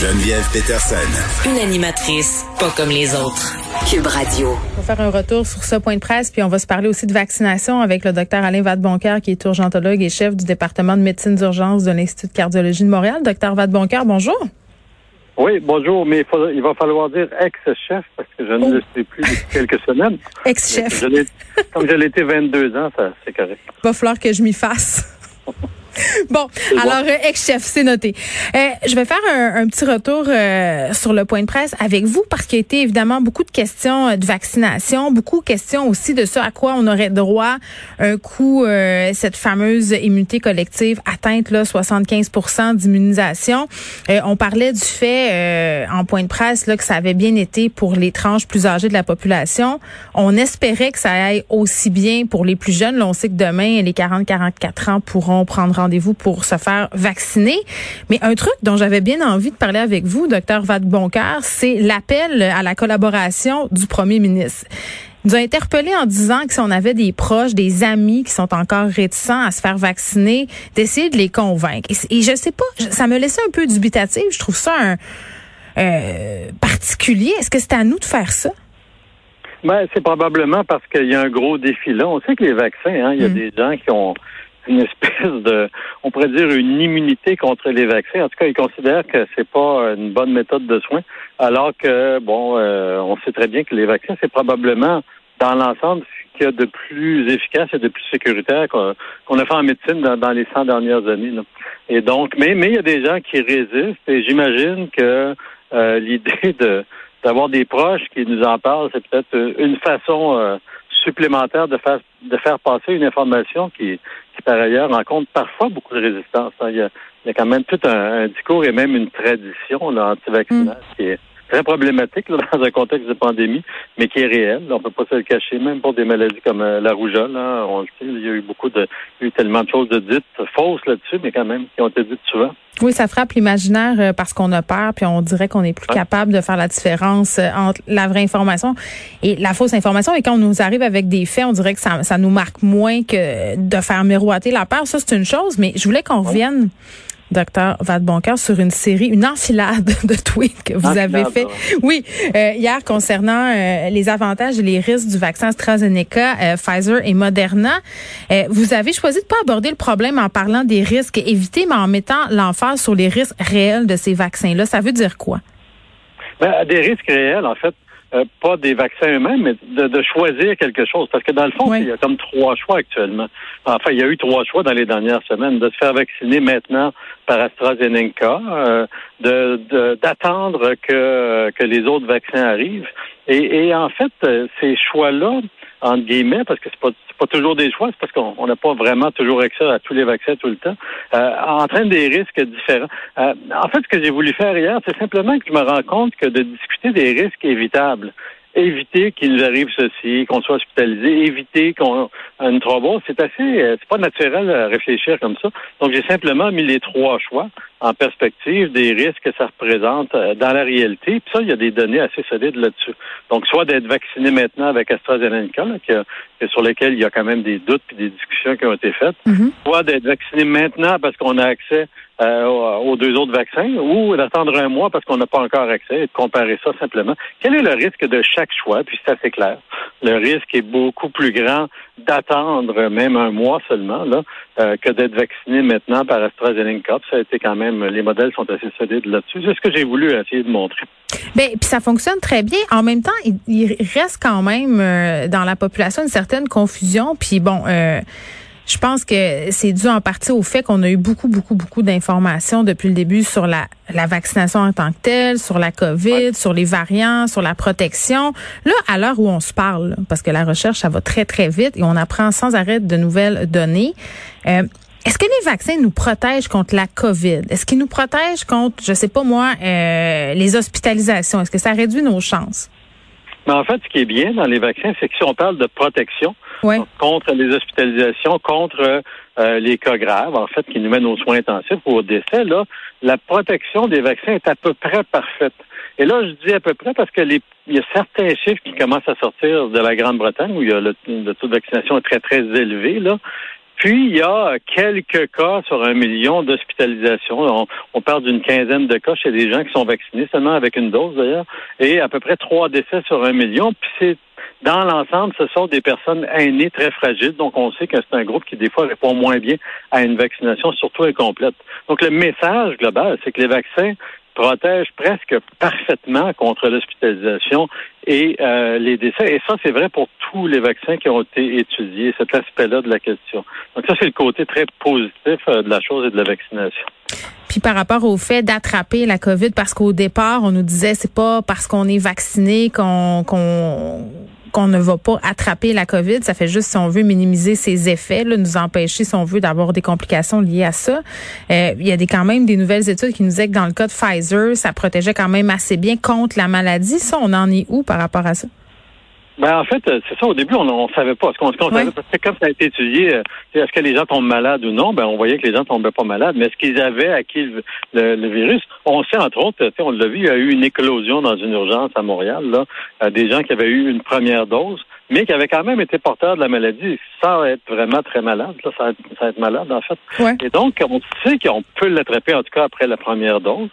Geneviève Peterson. Une animatrice pas comme les autres. Cube Radio. On va faire un retour sur ce point de presse, puis on va se parler aussi de vaccination avec le docteur Alain Vadeboncoeur, qui est urgentologue et chef du département de médecine d'urgence de l'Institut de cardiologie de Montréal. Docteur Vadeboncoeur, bonjour. Oui, bonjour, mais il, faut- il va falloir dire ex-chef parce que je ne le sais plus depuis quelques semaines. Ex-chef. Comme je l'ai été 22 ans, ça c'est correct. Va falloir que je m'y fasse. Bon, alors euh, ex-chef, c'est noté. Euh, je vais faire un, un petit retour euh, sur le point de presse avec vous parce qu'il y a été évidemment beaucoup de questions euh, de vaccination, beaucoup de questions aussi de ce à quoi on aurait droit un coup euh, cette fameuse immunité collective atteinte là 75 d'immunisation. Euh, on parlait du fait en point de presse là que ça avait bien été pour les tranches plus âgées de la population. On espérait que ça aille aussi bien pour les plus jeunes. Là, on sait que demain les 40-44 ans pourront prendre rendez-vous pour se faire vacciner. Mais un truc dont j'avais bien envie de parler avec vous, docteur Vadeboncoeur, c'est l'appel à la collaboration du premier ministre. Il nous a interpellés en disant que si on avait des proches, des amis qui sont encore réticents à se faire vacciner, d'essayer de les convaincre. Et, et je sais pas, ça me laissait un peu dubitative. Je trouve ça un euh, particulier. Est-ce que c'est à nous de faire ça? Ben, c'est probablement parce qu'il y a un gros défi là. On sait que les vaccins, hein, il y a Mm. des gens qui ont une espèce de, on pourrait dire une immunité contre les vaccins. En tout cas, ils considèrent que c'est pas une bonne méthode de soins, alors que bon, euh, on sait très bien que les vaccins, c'est probablement dans l'ensemble ce qu'il y a de plus efficace et de plus sécuritaire qu'on a fait en médecine dans, les 100 dernières années. Et donc, mais mais il y a des gens qui résistent et j'imagine que euh, l'idée de d'avoir des proches qui nous en parlent, c'est peut-être une façon euh, supplémentaire de faire de faire passer une information qui, qui par ailleurs rencontre parfois beaucoup de résistance. hein. Il, y a, il y a quand même tout un, un discours et même une tradition là, anti-vaccinale qui est très problématique là, dans un contexte de pandémie, mais qui est réelle. On peut pas se le cacher, même pour des maladies comme euh, la rougeole. hein. On le sait, il y a eu beaucoup de, il y a eu tellement de choses de dites fausses là-dessus, mais quand même qui ont été dites souvent. Oui, ça frappe l'imaginaire euh, parce qu'on a peur, puis on dirait qu'on n'est plus Ouais. capable de faire la différence euh, entre la vraie information et la fausse information. Et quand on nous arrive avec des faits, on dirait que ça, ça nous marque moins que de faire miroiter la peur. Ça, c'est une chose, mais je voulais qu'on revienne. Docteur Vadeboncoeur, sur une série, une enfilade de tweets que vous Enfilade, avez fait. ouais. Oui, euh, hier concernant euh, les avantages et les risques du vaccin AstraZeneca, euh, Pfizer et Moderna. Euh, vous avez choisi de pas aborder le problème en parlant des risques évités, mais en mettant l'emphase sur les risques réels de ces vaccins-là. Ça veut dire quoi? Ben, des risques réels, en fait, euh, pas des vaccins eux-mêmes, mais de, de choisir quelque chose. Parce que dans le fond, Oui. il y a comme trois choix actuellement. Enfin, il y a eu trois choix dans les dernières semaines. De se faire vacciner maintenant par AstraZeneca, euh, de de- d'attendre que, que les autres vaccins arrivent. Et, et en fait, euh, ces choix-là, entre guillemets, parce que c'est pas pas toujours des choix, c'est parce qu'on on n'a pas vraiment toujours accès à tous les vaccins tout le temps, euh, entraîne des risques différents. Euh, en fait, ce que j'ai voulu faire hier, c'est simplement que je me rends compte que de discuter des risques évitables, éviter qu'il nous arrive ceci, qu'on soit hospitalisé, éviter qu'on une thrombose, c'est assez, euh, c'est pas naturel à réfléchir comme ça. Donc j'ai simplement mis les trois choix en perspective des risques que ça représente euh, dans la réalité. Puis ça, il y a des données assez solides là-dessus. Donc soit d'être vacciné maintenant avec AstraZeneca, là, que- que sur lesquels il y a quand même des doutes puis des discussions qui ont été faites, Mhm. soit d'être vacciné maintenant parce qu'on a accès euh, aux aux deux autres vaccins, ou d'attendre un mois parce qu'on n'a pas encore accès et de comparer ça simplement. Quel est le risque de chaque choix? Puis c'est assez clair. Le risque est beaucoup plus grand d'attendre même un mois seulement là, euh, que d'être vacciné maintenant par AstraZeneca. Ça a été quand même, les modèles sont assez solides là-dessus. C'est ce que j'ai voulu essayer de montrer. Ben, puis ça fonctionne très bien. En même temps, il, il reste quand même euh, dans la population une certaine confusion. Puis bon, euh, je pense que c'est dû en partie au fait qu'on a eu beaucoup, beaucoup, beaucoup d'informations depuis le début sur la, la vaccination en tant que telle, sur la COVID, sur les variants, sur la protection. Là, à l'heure où on se parle, parce que la recherche, ça va très, très vite et on apprend sans arrêt de nouvelles données. euh, Est-ce que les vaccins nous protègent contre la COVID? Est-ce qu'ils nous protègent contre, je sais pas moi, euh, les hospitalisations? Est-ce que ça réduit nos chances? Mais en fait, ce qui est bien dans les vaccins, c'est que si on parle de protection contre les hospitalisations, contre euh, les cas graves, en fait, qui nous mènent aux soins intensifs ou au décès, là, la protection des vaccins est à peu près parfaite. Et là, je dis à peu près parce que les, il y a certains chiffres qui commencent à sortir de la Grande-Bretagne où il y a le, le, taux de vaccination est très, très élevé, là. Puis, il y a quelques cas sur un million d'hospitalisations. On, parle d'une quinzaine de cas chez des gens qui sont vaccinés, seulement avec une dose d'ailleurs, et à peu près trois décès sur un million. Puis, c'est dans l'ensemble, ce sont des personnes aînées très fragiles. Donc, on sait que c'est un groupe qui, des fois, répond moins bien à une vaccination, surtout incomplète. Donc, le message global, c'est que les vaccins protège presque parfaitement contre l'hospitalisation et euh, les décès. Et ça, c'est vrai pour tous les vaccins qui ont été étudiés, cet aspect-là de la question. Donc ça, c'est le côté très positif euh, de la chose et de la vaccination. Puis par rapport au fait d'attraper la COVID, parce qu'au départ, on nous disait c'est pas parce qu'on est vacciné qu'on qu'on ne va pas attraper la COVID. Ça fait juste si on veut minimiser ses effets, là, nous empêcher, si on veut, d'avoir des complications liées à ça. Euh, il y a des, quand même des nouvelles études qui nous disent que dans le cas de Pfizer, ça protégeait quand même assez bien contre la maladie. Ça, on en est où par rapport à ça? Ben, en fait, euh, c'est ça. Au début, on ne savait pas. Ce qu'on savait, parce que comme ça a été étudié, euh, est-ce que les gens tombent malades ou non? Ben, on voyait que les gens tombaient pas malades. Mais est-ce qu'ils avaient acquis le, le, virus? On sait, entre autres, on l'a vu, il y a eu une éclosion dans une urgence à Montréal, là, euh, des gens qui avaient eu une première dose, mais qui avaient quand même été porteurs de la maladie sans être vraiment très malades. Là, ça, ça être malade, en fait. Et donc, on sait qu'on peut l'attraper, en tout cas, après la première dose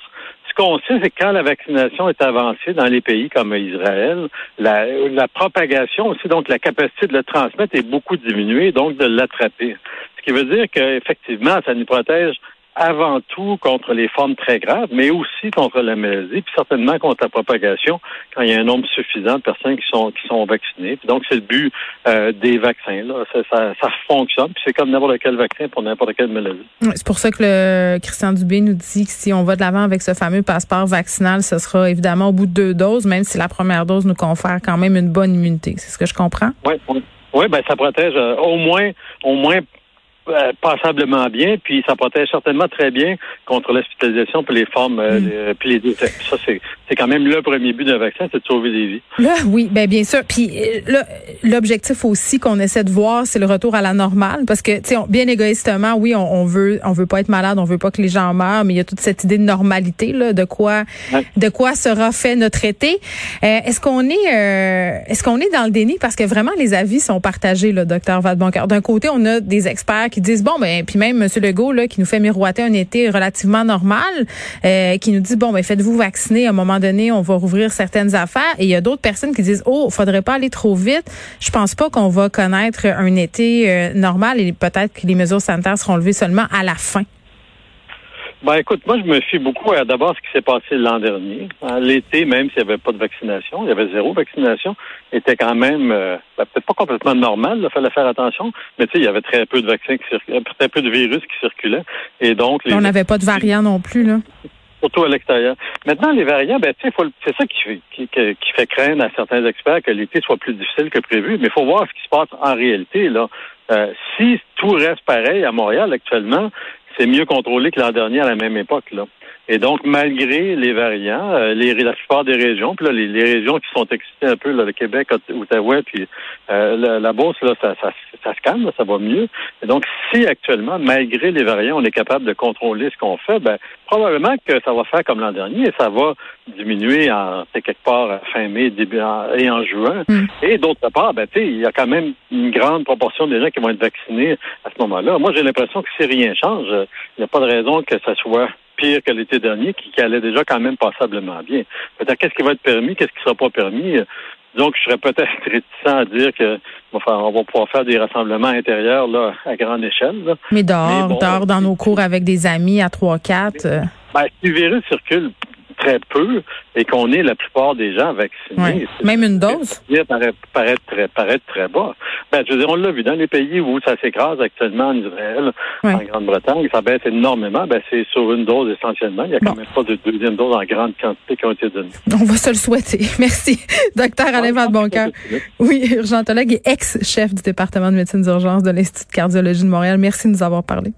qu'on sait, c'est que quand la vaccination est avancée dans les pays comme Israël, la, propagation aussi, donc la capacité de le transmettre est beaucoup diminuée, donc de l'attraper. Ce qui veut dire qu'effectivement, ça nous protège avant tout contre les formes très graves, mais aussi contre la maladie, puis certainement contre la propagation quand il y a un nombre suffisant de personnes qui sont qui sont vaccinées. donc c'est le but euh, des vaccins. Là. Ça, ça, ça fonctionne, puis c'est comme n'importe quel vaccin pour n'importe quelle maladie. c'est pour ça que le Christian Dubé nous dit que si on va de l'avant avec ce fameux passeport vaccinal, ce sera évidemment au bout de deux doses, même si la première dose nous confère quand même une bonne immunité. C'est ce que je comprends? Oui, oui, ben ça protège euh, au moins au moins passablement bien, puis ça protège certainement très bien contre l'hospitalisation pour les formes, euh, mm. puis les décès. Ça, c'est, c'est quand même le premier but d'un vaccin, c'est de sauver des vies. Là, oui, ben bien sûr. Puis euh, l'objectif aussi qu'on essaie de voir, c'est le retour à la normale, parce que, tu sais, bien égoïstement, oui, on, on, veut, on veut pas être malade, on veut pas que les gens meurent, mais il y a toute cette idée de normalité, là, de quoi, de quoi sera fait notre été. est-ce qu'on est, est-ce qu'on est dans le déni, parce que vraiment les avis sont partagés, le docteur Vadeboncoeur. D'un côté, on a des experts qui disent bon ben puis même M. Legault là qui nous fait miroiter un été relativement normal, euh, qui nous dit bon ben faites-vous vacciner à un moment donné, on va rouvrir certaines affaires. Et il y a d'autres personnes qui disent oh faudrait pas aller trop vite. Je pense pas qu'on va connaître un été euh, normal et peut-être que les mesures sanitaires seront levées seulement à la fin. Ben écoute, moi je me fie beaucoup à d'abord ce qui s'est passé l'an dernier. L'été, même s'il n'y avait pas de vaccination, il y avait zéro vaccination, était quand même euh, ben, peut-être pas complètement normal, il fallait faire attention, mais tu sais, il y avait très peu de vaccins qui circulaient, très peu de virus qui circulaient. Et donc On n'avait pas de variants non plus, là. Surtout à l'extérieur. Maintenant, les variants, ben, tu sais, c'est ça qui, qui, qui, fait craindre à certains experts que l'été soit plus difficile que prévu, mais il faut voir ce qui se passe en réalité, là. Euh, si tout reste pareil à Montréal actuellement, c'est mieux contrôlé que l'an dernier à la même époque. Là. Et donc, malgré les variants, euh, les, la plupart des régions, puis là, les, régions qui sont excitées un peu, là, le Québec, Outaouais, puis euh, la, la Beauce, là, ça, ça, ça se calme, ça va mieux. Et donc, si actuellement, malgré les variants, on est capable de contrôler ce qu'on fait, ben, probablement que ça va faire comme l'an dernier et ça va diminuer en quelque part fin mai début et en juin. Mm. Et d'autre part, ben, il y a quand même une grande proportion des gens qui vont être vaccinés à ce moment-là. Moi, j'ai l'impression que si rien change, il n'y a pas de raison que ça soit pire que l'été dernier, qui, allait déjà quand même passablement bien. Peut-être qu'est-ce qui va être permis, qu'est-ce qui ne sera pas permis? Donc, je serais peut-être réticent à dire que on va pouvoir faire des rassemblements intérieurs là, à grande échelle. Mais dehors, dehors dans nos cours avec des amis à 3-4. Euh. Ben, si le virus circule très peu et qu'on est la plupart des gens vaccinés. Même une dose? Paraît, paraît, très, paraît très bas. Ben, je veux dire, on l'a vu dans les pays où ça s'écrase actuellement en Israël, en Grande-Bretagne, ça baisse énormément. Ben, c'est sur une dose essentiellement. Il n'y a quand même pas de deuxième dose en grande quantité qui ont été données. On va se le souhaiter. Merci. Docteur Alain Van Boncoeur. Oui, urgentologue et ex-chef du département de médecine d'urgence de l'Institut de cardiologie de Montréal. Merci de nous avoir parlé.